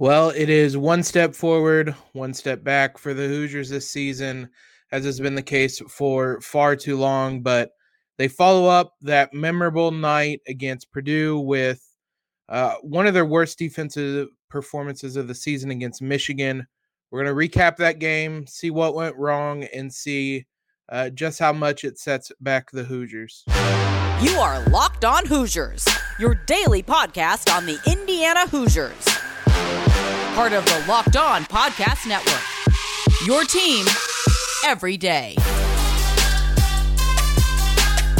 Well, it is one step forward, one step back for the Hoosiers this season, as has been the case for far too long. But they follow up that memorable night against Purdue with uh, one of their worst defensive performances of the season against Michigan. We're going to recap that game, see what went wrong, and see uh, just how much it sets back the Hoosiers. You are Locked On Hoosiers, your daily podcast on the Indiana Hoosiers part of the Locked On Podcast Network. Your team every day.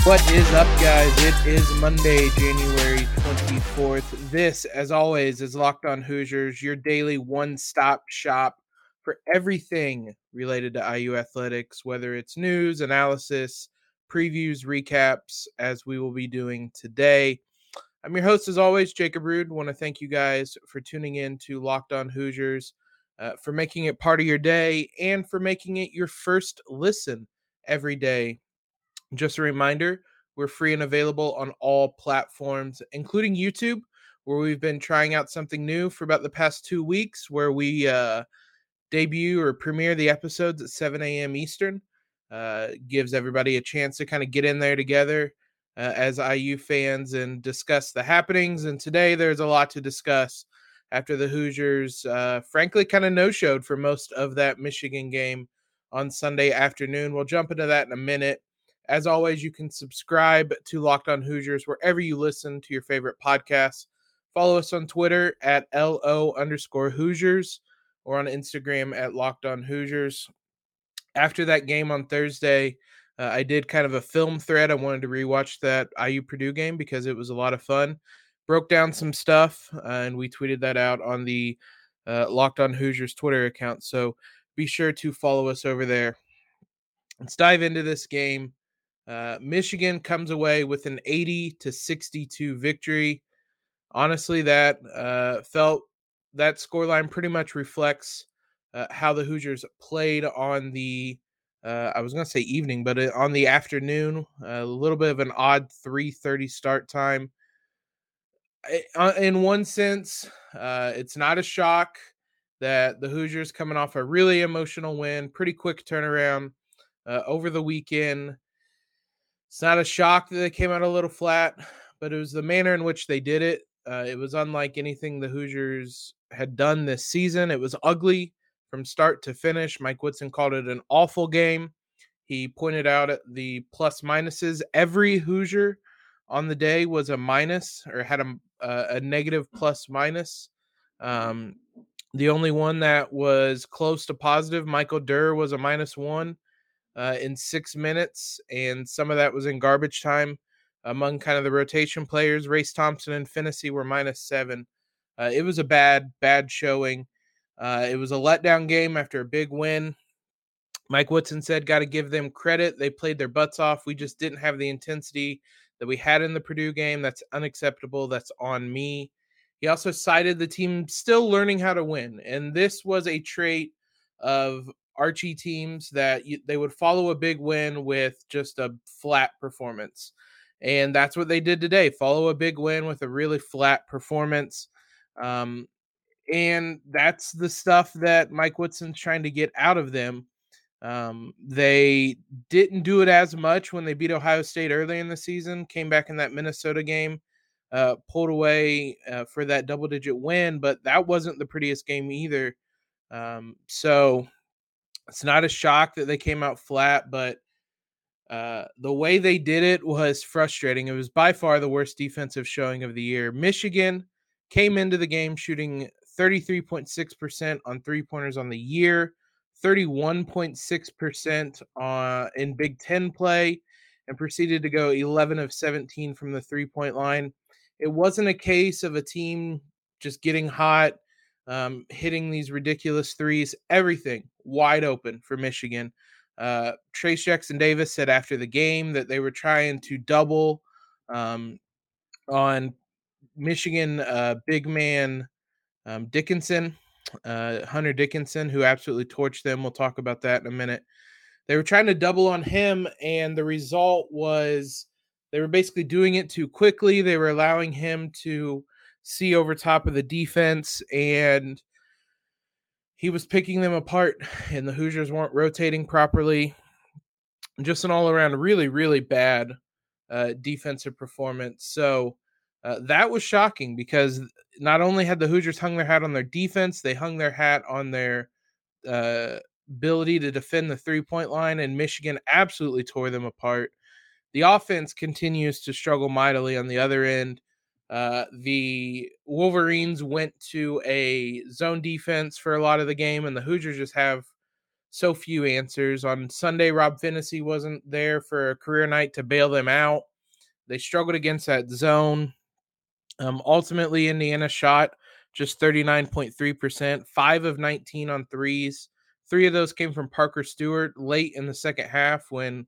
What is up, guys? It is Monday, January 24th. This, as always, is Locked On Hoosiers, your daily one stop shop for everything related to IU athletics, whether it's news, analysis, previews, recaps, as we will be doing today. I'm your host, as always, Jacob Rude. Want to thank you guys for tuning in to Locked On Hoosiers, uh, for making it part of your day, and for making it your first listen every day. Just a reminder we're free and available on all platforms, including YouTube, where we've been trying out something new for about the past two weeks, where we uh, debut or premiere the episodes at 7 a.m. Eastern. Uh, gives everybody a chance to kind of get in there together uh, as IU fans and discuss the happenings. And today there's a lot to discuss after the Hoosiers, uh, frankly, kind of no showed for most of that Michigan game on Sunday afternoon. We'll jump into that in a minute. As always, you can subscribe to Locked On Hoosiers wherever you listen to your favorite podcasts. Follow us on Twitter at LO underscore Hoosiers or on Instagram at Locked On Hoosiers. After that game on Thursday, uh, I did kind of a film thread. I wanted to rewatch that IU Purdue game because it was a lot of fun. Broke down some stuff, uh, and we tweeted that out on the uh, Locked On Hoosiers Twitter account. So be sure to follow us over there. Let's dive into this game. Uh, Michigan comes away with an 80 to 62 victory. Honestly, that uh, felt that scoreline pretty much reflects uh, how the Hoosiers played on the uh, I was to say evening, but uh, on the afternoon, a little bit of an odd 3:30 start time. Uh, in one sense, uh, it's not a shock that the Hoosiers coming off a really emotional win, pretty quick turnaround uh, over the weekend. It's not a shock that they came out a little flat, but it was the manner in which they did it. Uh, it was unlike anything the Hoosiers had done this season. It was ugly from start to finish. Mike Woodson called it an awful game. He pointed out the plus minuses. Every Hoosier on the day was a minus or had a, a, a negative plus minus. Um, the only one that was close to positive, Michael Durr, was a minus one uh, in six minutes, and some of that was in garbage time. Among kind of the rotation players, Race Thompson and Phinisee were minus seven. Uh, it was a bad, bad showing. Uh, it was a letdown game after a big win. Mike Woodson said, got to give them credit. They played their butts off. We just didn't have the intensity that we had in the Purdue game. That's unacceptable. That's on me. He also cited the team still learning how to win. And this was a trait of Archie teams that you, they would follow a big win with just a flat performance. And that's what they did today follow a big win with a really flat performance. Um, and that's the stuff that Mike Woodson's trying to get out of them. Um, they didn't do it as much when they beat Ohio State early in the season, came back in that Minnesota game, uh, pulled away uh, for that double digit win, but that wasn't the prettiest game either. Um, so it's not a shock that they came out flat, but uh, the way they did it was frustrating. It was by far the worst defensive showing of the year. Michigan came into the game shooting 33.6% on three pointers on the year, 31.6% uh, in Big Ten play, and proceeded to go 11 of 17 from the three point line. It wasn't a case of a team just getting hot, um, hitting these ridiculous threes, everything wide open for Michigan. Uh, Trayce Jackson Davis said after the game that they were trying to double um, on Michigan uh, big man um, Dickinson, uh, Hunter Dickinson, who absolutely torched them. We'll talk about that in a minute. They were trying to double on him, and the result was they were basically doing it too quickly. They were allowing him to see over top of the defense, and he was picking them apart, and the Hoosiers weren't rotating properly. Just an all around really, really bad uh, defensive performance. So uh, that was shocking because not only had the Hoosiers hung their hat on their defense, they hung their hat on their uh, ability to defend the three point line, and Michigan absolutely tore them apart. The offense continues to struggle mightily on the other end. Uh, the Wolverines went to a zone defense for a lot of the game, and the Hoosiers just have so few answers. On Sunday, Rob Phinisee wasn't there for a career night to bail them out. They struggled against that zone. Um, ultimately, Indiana shot just 39.3%, five of 19 on threes. Three of those came from Parker Stewart late in the second half when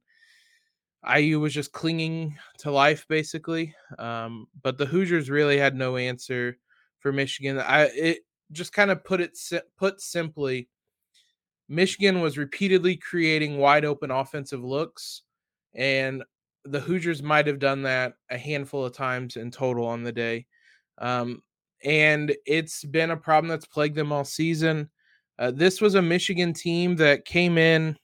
IU was just clinging to life, basically. Um, but the Hoosiers really had no answer for Michigan. I it just kind of put it put simply. Michigan was repeatedly creating wide open offensive looks, and the Hoosiers might have done that a handful of times in total on the day. Um, and it's been a problem that's plagued them all season. Uh, this was a Michigan team that came in.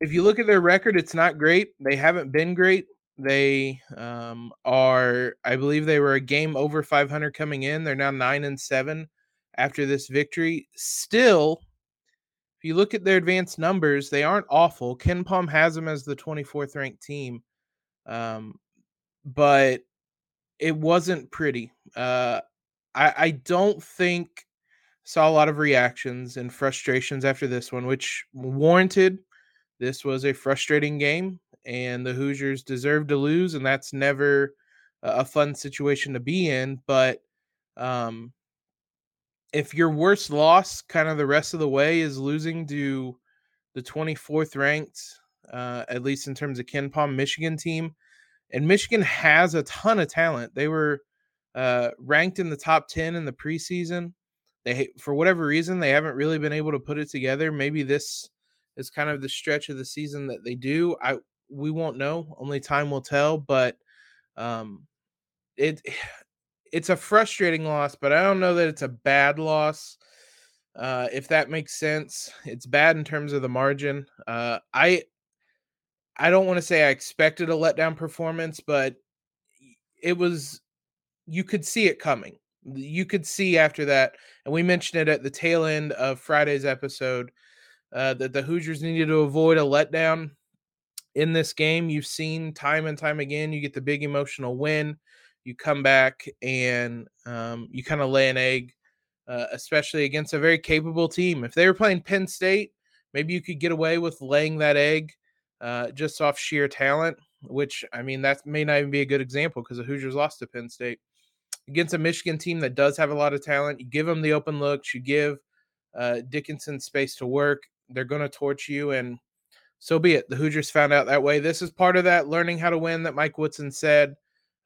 If you look at their record, it's not great. They haven't been great. They um, are, I believe, they were a game over 500 coming in. They're now nine and seven after this victory. Still, if you look at their advanced numbers, they aren't awful. KenPom has them as the 24th ranked team, um, but it wasn't pretty. Uh, I, I don't think saw a lot of reactions and frustrations after this one, which warranted. This was a frustrating game, and the Hoosiers deserved to lose, and that's never a fun situation to be in. But um, if your worst loss, kind of the rest of the way, is losing to the 24th ranked, uh, at least in terms of KenPom Michigan team, and Michigan has a ton of talent. They were uh, ranked in the top 10 in the preseason. They, for whatever reason, they haven't really been able to put it together. Maybe this is kind of the stretch of the season that they do. I we won't know. Only time will tell. But um, it it's a frustrating loss, but I don't know that it's a bad loss. Uh, if that makes sense, it's bad in terms of the margin. Uh, I I don't want to say I expected a letdown performance, but it was you could see it coming. You could see after that, and we mentioned it at the tail end of Friday's episode uh, that the Hoosiers needed to avoid a letdown in this game. You've seen time and time again. You get the big emotional win, you come back and um, you kind of lay an egg, uh, especially against a very capable team. If they were playing Penn State, maybe you could get away with laying that egg uh, just off sheer talent, which I mean, that may not even be a good example because the Hoosiers lost to Penn State. Against a Michigan team that does have a lot of talent, you give them the open looks, you give uh, Dickinson space to work, they're going to torch you, and so be it. The Hoosiers found out that way. This is part of that learning how to win that Mike Woodson said,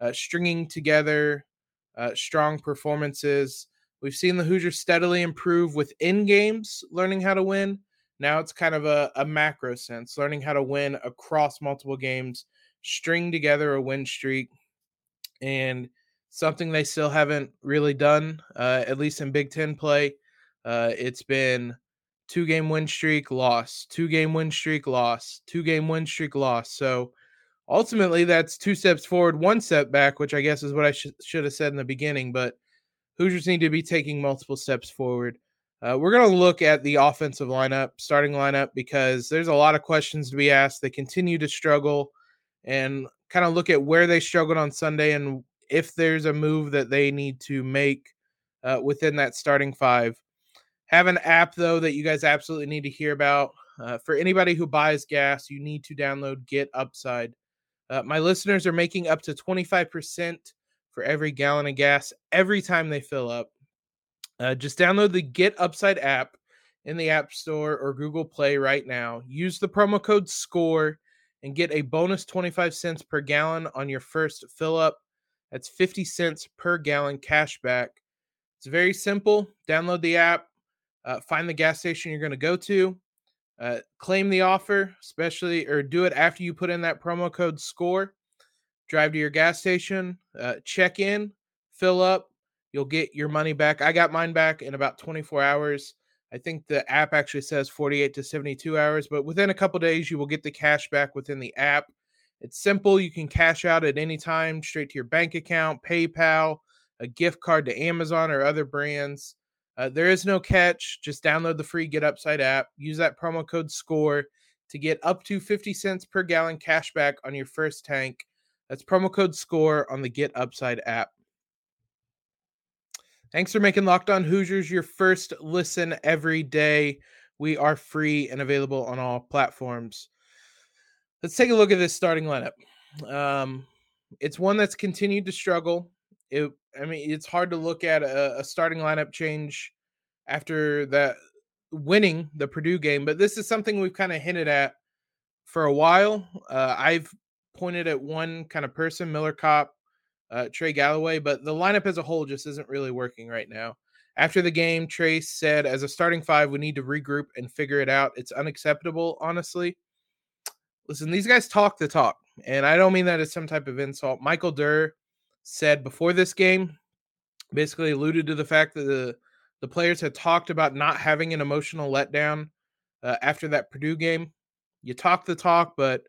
uh, stringing together uh, strong performances. We've seen the Hoosiers steadily improve within games, learning how to win. Now it's kind of a, a macro sense, learning how to win across multiple games, string together a win streak, and something they still haven't really done, uh, at least in Big Ten play. Uh, it's been two game win streak, loss, two game win streak, loss, two game win streak, loss. So ultimately, that's two steps forward, one step back, which I guess is what I sh- should have said in the beginning. But Hoosiers need to be taking multiple steps forward. Uh, we're going to look at the offensive lineup, starting lineup, because there's a lot of questions to be asked. They continue to struggle and kind of look at where they struggled on Sunday and if there's a move that they need to make uh, within that starting five. Have an app, though, that you guys absolutely need to hear about. Uh, for anybody who buys gas, you need to download Get Upside. Uh, my listeners are making up to 25% for every gallon of gas every time they fill up. Uh, just download the Get Upside app in the App Store or Google Play right now. Use the promo code SCORE and get a bonus 25 cents per gallon on your first fill up. That's 50 cents per gallon cash back. It's very simple. Download the app, uh, find the gas station you're going to go to, uh, claim the offer, especially or do it after you put in that promo code SCORE. Drive to your gas station, uh, check in, fill up, you'll get your money back. I got mine back in about 24 hours. I think the app actually says 48 to 72 hours, but within a couple days, you will get the cash back within the app. It's simple. You can cash out at any time straight to your bank account, PayPal, a gift card to Amazon or other brands. Uh, there is no catch. Just download the free Get Upside app. Use that promo code SCORE to get up to 50 cents per gallon cash back on your first tank. That's promo code SCORE on the Get Upside app. Thanks for making Locked On Hoosiers your first listen every day. We are free and available on all platforms. Let's take a look at this starting lineup. Um, it's one that's continued to struggle. It, I mean, it's hard to look at a, a starting lineup change after that winning the Purdue game, but this is something we've kind of hinted at for a while. Uh, I've pointed at one kind of person, Miller Kopp, uh, Trey Galloway, but the lineup as a whole just isn't really working right now. After the game, Trayce said, as a starting five, we need to regroup and figure it out. It's unacceptable, honestly. Listen, these guys talk the talk, and I don't mean that as some type of insult. Michael Durr said before this game, basically alluded to the fact that the the players had talked about not having an emotional letdown uh, after that Purdue game. You talk the talk, but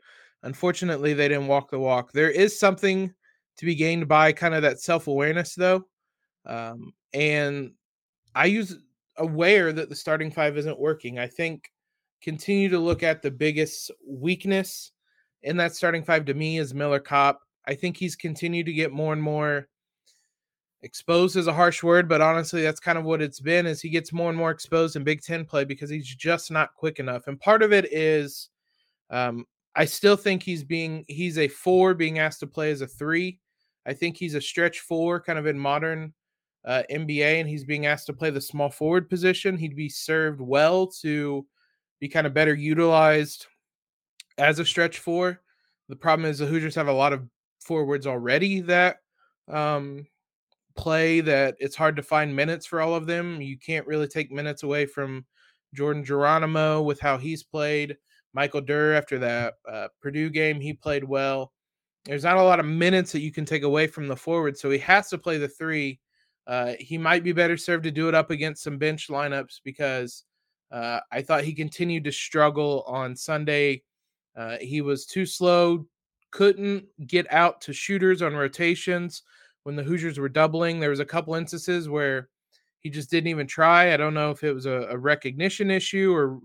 unfortunately, they didn't walk the walk. There is something to be gained by kind of that self awareness, though. Um, and I use aware that the starting five isn't working. I think continue to look at the biggest weakness in that starting five to me is Miller Kopp. I think he's continued to get more and more exposed is a harsh word, but honestly, that's kind of what it's been. Is he gets more and more exposed in Big Ten play because he's just not quick enough, and part of it is, um, I still think he's being he's a four being asked to play as a three. I think he's a stretch four, kind of in modern uh, NBA, and he's being asked to play the small forward position. He'd be served well to be kind of better utilized as a stretch four. The problem is the Hoosiers have a lot of forwards already that um, play that it's hard to find minutes for all of them. You can't really take minutes away from Jordan Geronimo with how he's played. Michael Durr after that uh, Purdue game, he played well. There's not a lot of minutes that you can take away from the forward, so he has to play the three. Uh, he might be better served to do it up against some bench lineups because uh, I thought he continued to struggle on Sunday. Uh, he was too slow, couldn't get out to shooters on rotations when the Hoosiers were doubling. There was a couple instances where he just didn't even try. I don't know if it was a, a recognition issue or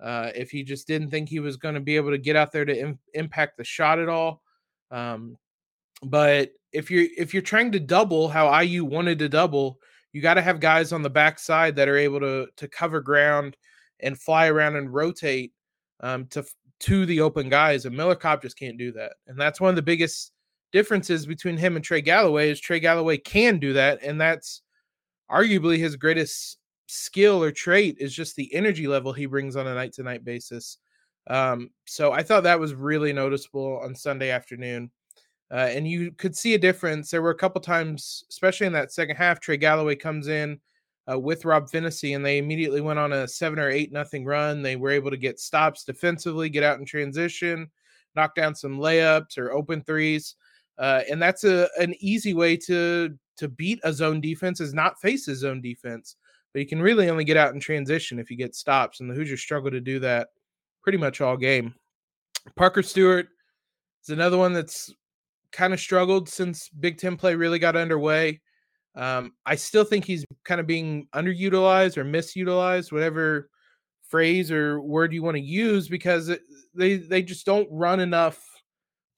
uh, if he just didn't think he was going to be able to get out there to Im- impact the shot at all. Um, but if you're if you're trying to double how IU wanted to double, you got to have guys on the backside that are able to to cover ground and fly around and rotate um, to to the open guys. And Miller Kopp just can't do that, and that's one of the biggest differences between him and Trey Galloway is Trey Galloway can do that, and that's arguably his greatest skill or trait is just the energy level he brings on a night to night basis. Um, so I thought that was really noticeable on Sunday afternoon. Uh, and you could see a difference. There were a couple times, especially in that second half, Trey Galloway comes in uh, with Rob Phinisee, and they immediately went on a seven or eight nothing run. They were able to get stops defensively, get out in transition, knock down some layups or open threes. Uh, and that's a an easy way to to beat a zone defense is not face a zone defense. But you can really only get out in transition if you get stops, and the Hoosiers struggle to do that pretty much all game. Parker Stewart is another one that's kind of struggled since Big Ten play really got underway. Um, I still think he's kind of being underutilized or misutilized, whatever phrase or word you want to use, because it, they they just don't run enough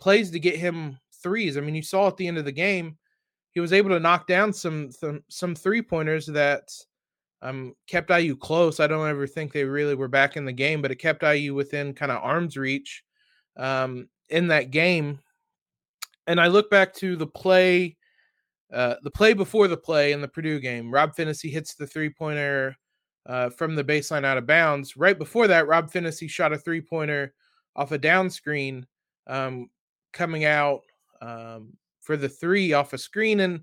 plays to get him threes. I mean, you saw at the end of the game, he was able to knock down some some, some three pointers that um, kept IU close. I don't ever think they really were back in the game, but it kept IU within kind of arm's reach um, in that game. And I look back to the play, uh, the play before the play in the Purdue game. Rob Phinisee hits the three pointer uh, from the baseline out of bounds. Right before that, Rob Phinisee shot a three pointer off a down screen um, coming out um, for the three off a screen. And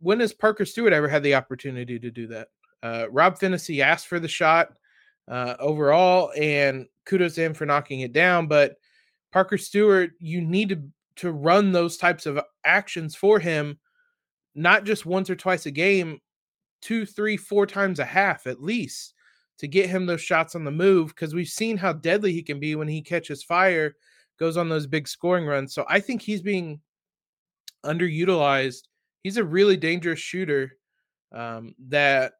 when has Parker Stewart ever had the opportunity to do that? Uh, Rob Phinisee asked for the shot uh, overall, and kudos to him for knocking it down. But Parker Stewart, you need to to run those types of actions for him, not just once or twice a game, two, three, four times a half at least to get him those shots on the move because we've seen how deadly he can be when he catches fire, goes on those big scoring runs. So I think he's being underutilized. He's a really dangerous shooter um, that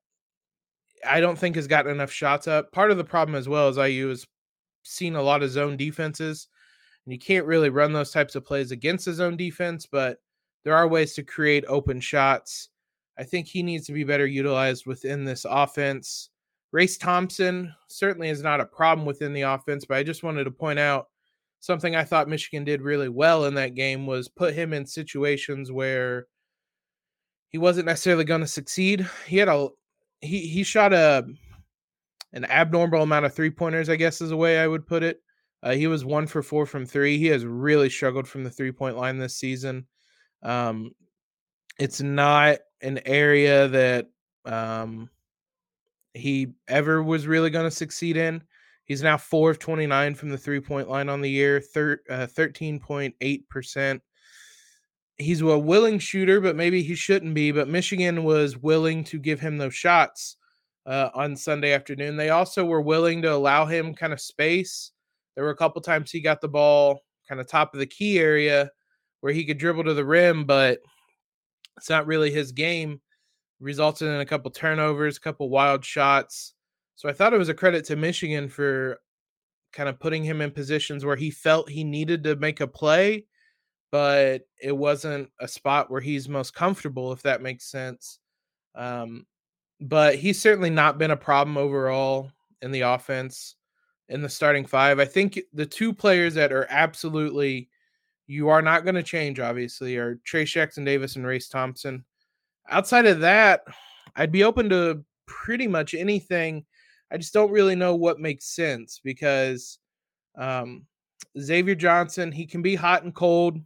I don't think has gotten enough shots up. Part of the problem as well is IU has seen a lot of zone defenses, and you can't really run those types of plays against his zone defense, but there are ways to create open shots. I think he needs to be better utilized within this offense. Race Thompson certainly is not a problem within the offense, but I just wanted to point out something I thought Michigan did really well in that game was put him in situations where he wasn't necessarily going to succeed. He had a he he shot a an abnormal amount of three pointers, I guess is the way I would put it. Uh, he was one for four from three. He has really struggled from the three point line this season. Um, it's not an area that um, he ever was really going to succeed in. He's now four of 29 from the three point line on the year, thir- uh, 13.8%. He's a willing shooter, but maybe he shouldn't be. But Michigan was willing to give him those shots uh, on Sunday afternoon. They also were willing to allow him kind of space. There were a couple times he got the ball kind of top of the key area where he could dribble to the rim, but it's not really his game. Resulted in a couple turnovers, a couple wild shots. So I thought it was a credit to Michigan for kind of putting him in positions where he felt he needed to make a play, but it wasn't a spot where he's most comfortable, if that makes sense. Um, but he's certainly not been a problem overall in the offense in the starting five. I think the two players that are absolutely you are not going to change, obviously, are Trayce Jackson Davis and Race Thompson. Outside of that, I'd be open to pretty much anything. I just don't really know what makes sense because um, Xavier Johnson, he can be hot and cold.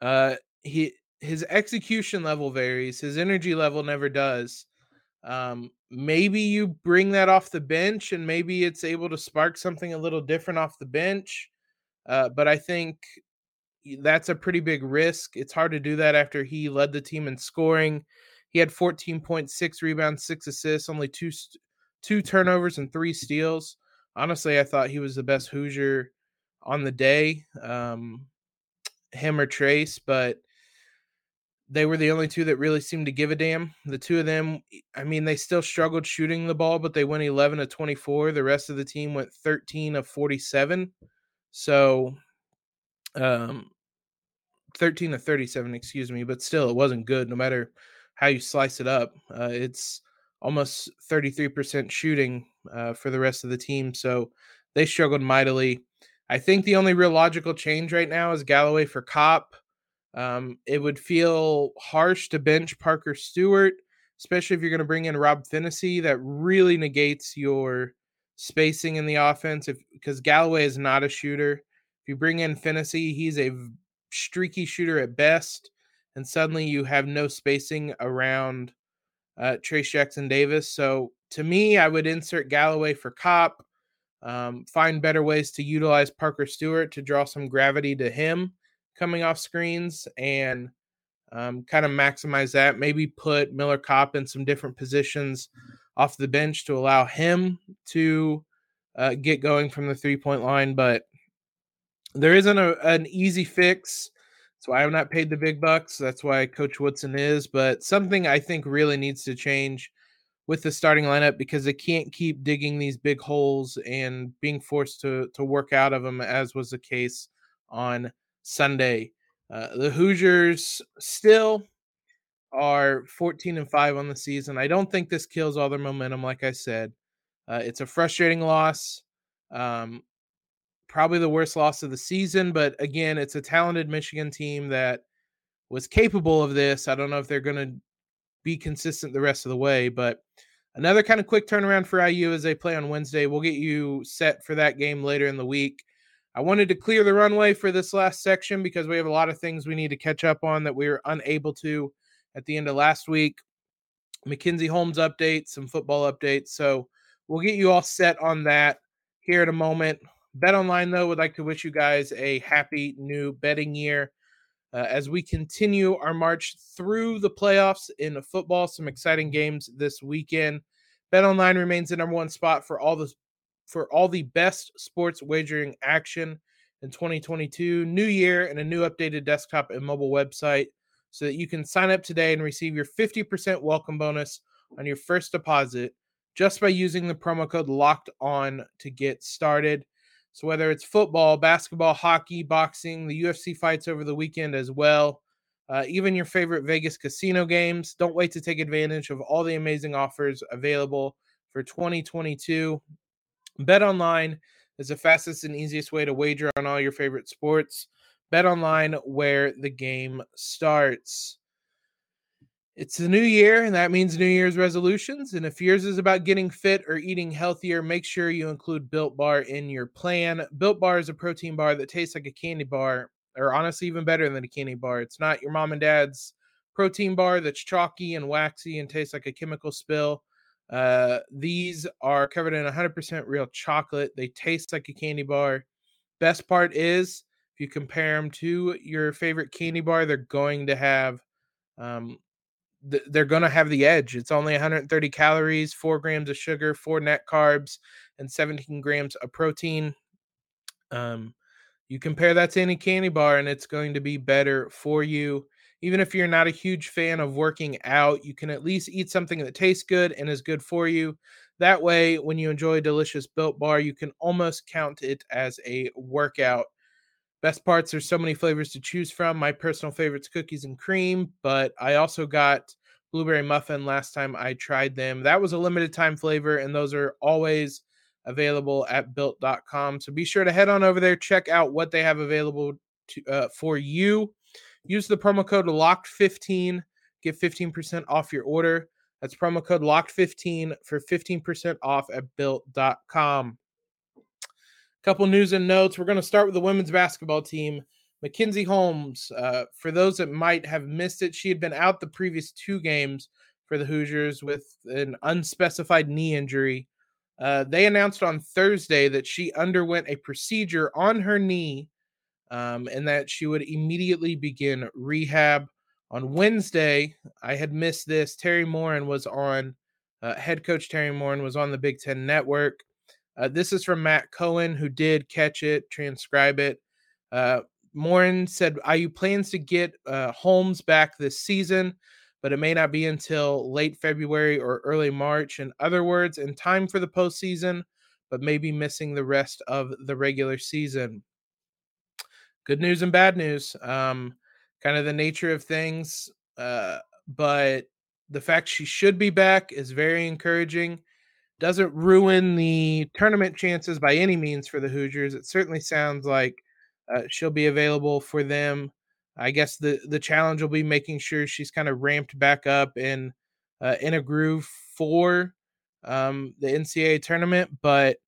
Uh, he his execution level varies. His energy level never does. Um, maybe you bring that off the bench and maybe it's able to spark something a little different off the bench. Uh, but I think that's a pretty big risk. It's hard to do that after he led the team in scoring. He had 14.6 rebounds, six assists, only two two turnovers and three steals. Honestly, I thought he was the best Hoosier on the day, um, him or Trayce, but they were the only two that really seemed to give a damn. The two of them, I mean, they still struggled shooting the ball, but they went 11 to 24. The rest of the team went 13 of 47. So, um, 13 to 37, excuse me, but still, it wasn't good no matter how you slice it up. Uh, it's almost 33% shooting uh, for the rest of the team. So they struggled mightily. I think the only real logical change right now is Galloway for Kopp. Um, it would feel harsh to bench Parker Stewart, especially if you're going to bring in Rob Phinisee. That really negates your spacing in the offense if because Galloway is not a shooter. If you bring in Phinisee, he's a streaky shooter at best, and suddenly you have no spacing around uh, Trayce Jackson Davis. So to me, I would insert Galloway for Kopp. Um, find better ways to utilize Parker Stewart to draw some gravity to him coming off screens and um, kind of maximize that. Maybe put Miller Kopp in some different positions off the bench to allow him to uh, get going from the three point line. But there isn't a, an easy fix. That's why I'm not paid the big bucks. That's why Coach Woodson is. But something I think really needs to change with the starting lineup because they can't keep digging these big holes and being forced to to work out of them, as was the case on Sunday. Uh, the Hoosiers still are 14 and 5 on the season. I don't think this kills all their momentum, like I said. Uh, it's a frustrating loss. Um, probably the worst loss of the season, but again, it's a talented Michigan team that was capable of this. I don't know if they're going to be consistent the rest of the way, but another kind of quick turnaround for IU as they play on Wednesday. We'll get you set for that game later in the week. I wanted to clear the runway for this last section because we have a lot of things we need to catch up on that we were unable to at the end of last week. Mackenzie Holmes update, some football updates. So we'll get you all set on that here in a moment. Bet online though would like to wish you guys a happy new betting year. uh, as we continue our march through the playoffs in football. Some exciting games this weekend. Bet Online remains the number one spot for all the for all the best sports wagering action in 2022. New year and a new updated desktop and mobile website so that you can sign up today and receive your 50% welcome bonus on your first deposit just by using the promo code locked on to get started. So whether it's football, basketball, hockey, boxing, the UFC fights over the weekend as well, uh, even your favorite Vegas casino games, don't wait to take advantage of all the amazing offers available for 2022. Bet online is the fastest and easiest way to wager on all your favorite sports. Bet online where the game starts. It's the new year, and that means New Year's resolutions. And if yours is about getting fit or eating healthier, make sure you include Built Bar in your plan. Built Bar is a protein bar that tastes like a candy bar, or honestly, even better than a candy bar. It's not your mom and dad's protein bar that's chalky and waxy and tastes like a chemical spill. Uh, these are covered in 100% real chocolate. They taste like a candy bar. Best part is, if you compare them to your favorite candy bar, they're going to have um, they're going to have the edge. It's only 130 calories, four grams of sugar, four net carbs, and 17 grams of protein. Um, you compare that to any candy bar, and it's going to be better for you. Even if you're not a huge fan of working out, you can at least eat something that tastes good and is good for you. That way, when you enjoy a delicious built bar, you can almost count it as a workout. Best parts, there's so many flavors to choose from. My personal favorite's cookies and cream, but I also got blueberry muffin last time I tried them. That was a limited time flavor, and those are always available at built.com. So be sure to head on over there, check out what they have available to, uh, for you. Use the promo code LOCKED15, get 15% off your order. That's promo code LOCKED15 for 15% off at built.com. Couple news and notes. We're going to start with the women's basketball team. Mackenzie Holmes, uh, for those that might have missed it, she had been out the previous two games for the Hoosiers with an unspecified knee injury. Uh, they announced on Thursday that she underwent a procedure on her knee um, and that she would immediately begin rehab. On Wednesday, I had missed this. Teri Moren was on, uh, head coach Teri Moren was on the Big Ten Network. Uh, this is from Matt Cohen, who did catch it, transcribe it. Uh, Moren said IU plans to get uh, Holmes back this season, but it may not be until late February or early March. In other words, in time for the postseason, but maybe missing the rest of the regular season. Good news and bad news. Um, kind of the nature of things. Uh, but the fact she should be back is very encouraging. Doesn't ruin the tournament chances by any means for the Hoosiers. It certainly sounds like uh, she'll be available for them. I guess the the challenge will be making sure she's kind of ramped back up and uh, in a groove for um, the NCAA tournament. But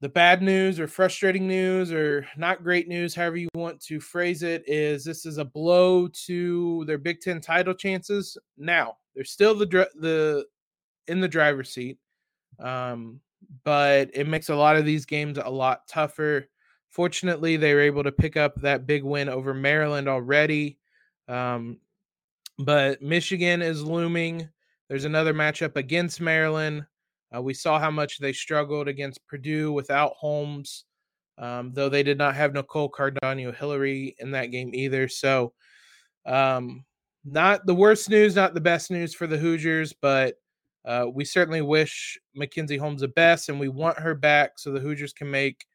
the bad news or frustrating news or not great news, however you want to phrase it, is this is a blow to their Big Ten title chances. Now they're still the the in the driver's seat, um, but it makes a lot of these games a lot tougher. Fortunately, they were able to pick up that big win over Maryland already. Um, but Michigan is looming. There's another matchup against Maryland. Uh, we saw how much they struggled against Purdue without Holmes, um, though they did not have Nicole Cardaño-Hillary in that game either. So, um, not the worst news, not the best news for the Hoosiers, but uh, we certainly wish Mackenzie Holmes the best, and we want her back so the Hoosiers can make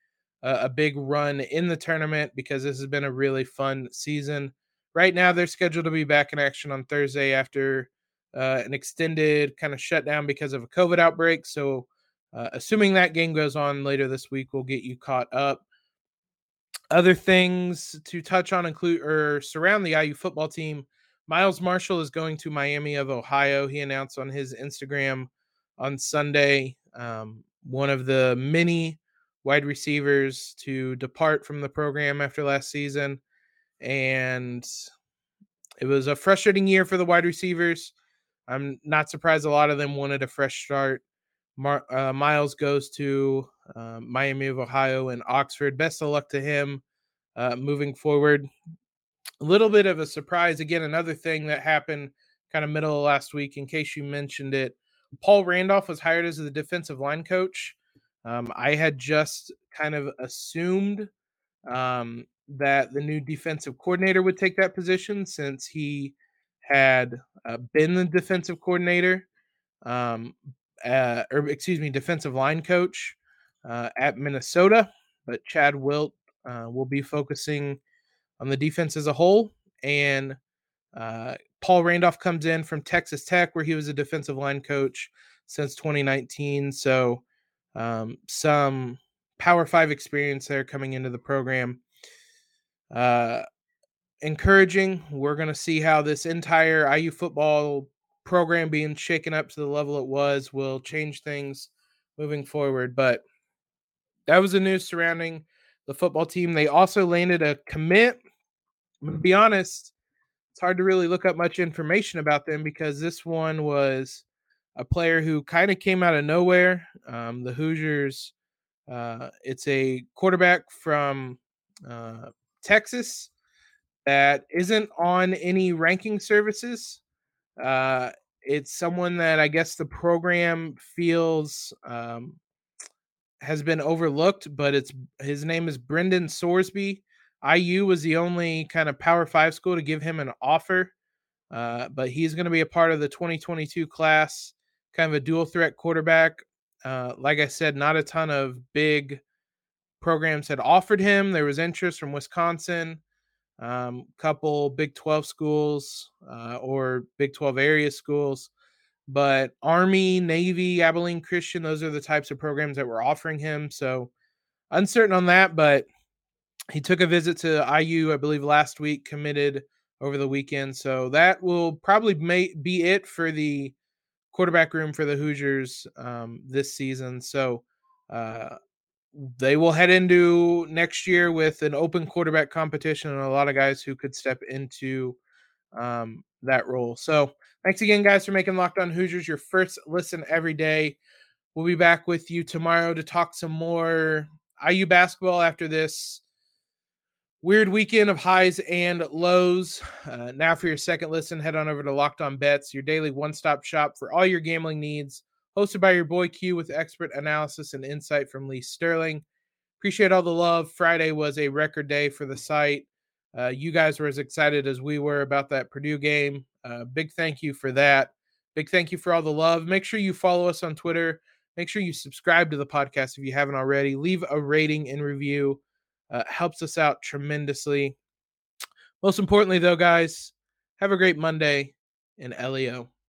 a big run in the tournament because this has been a really fun season. Right now, they're scheduled to be back in action on Thursday after uh, an extended kind of shutdown because of a COVID outbreak. So, uh, assuming that game goes on later this week, we'll get you caught up. Other things to touch on include or surround the IU football team. Miles Marshall is going to Miami of Ohio. He announced on his Instagram on Sunday. Um, one of the many wide receivers to depart from the program after last season. And it was a frustrating year for the wide receivers. I'm not surprised a lot of them wanted a fresh start. Mar- uh, Miles goes to uh, Miami of Ohio and Oxford. Best of luck to him uh, moving forward. A little bit of a surprise. Again, another thing that happened kind of middle of last week, in case you mentioned it. Paul Randolph was hired as the defensive line coach. Um, I had just kind of assumed um, that the new defensive coordinator would take that position since he had uh, been the defensive coordinator, um, uh, or excuse me, defensive line coach uh, at Minnesota. But Chad Wilt uh, will be focusing on the defense as a whole. And uh, Paul Randolph comes in from Texas Tech, where he was a defensive line coach since 2019. So um, some Power Five experience there coming into the program. Uh, encouraging. We're going to see how this entire IU football program being shaken up to the level it was will change things moving forward. But that was the news surrounding the football team. They also landed a commit. I'm to be honest, it's hard to really look up much information about them because this one was a player who kind of came out of nowhere. Um, the Hoosiers, uh, it's a quarterback from uh, Texas that isn't on any ranking services. Uh, it's someone that I guess the program feels um, has been overlooked, but it's his name is Brendan Sorsby. IU was the only kind of Power Five school to give him an offer, uh, but he's going to be a part of the 2022 class, kind of a dual threat quarterback. Uh, like I said, not a ton of big programs had offered him. There was interest from Wisconsin, um, couple Big 12 schools uh, or Big 12 area schools. But Army, Navy, Abilene Christian, those are the types of programs that were offering him. So uncertain on that, but he took a visit to IU, I believe, last week, committed over the weekend. So that will probably may, be it for the quarterback room for the Hoosiers um, this season. So uh, they will head into next year with an open quarterback competition and a lot of guys who could step into um, that role. So thanks again, guys, for making Locked On Hoosiers your first listen every day. We'll be back with you tomorrow to talk some more IU basketball after this weird weekend of highs and lows. Uh, now, for your second listen, head on over to Locked On Bets, your daily one stop shop for all your gambling needs. Hosted by your boy Q with expert analysis and insight from Lee Sterling. Appreciate all the love. Friday was a record day for the site. Uh, you guys were as excited as we were about that Purdue game. Uh, big thank you for that. Big thank you for all the love. Make sure you follow us on Twitter. Make sure you subscribe to the podcast if you haven't already. Leave a rating and review. Uh, helps us out tremendously. Most importantly, though, guys, have a great Monday and LEO.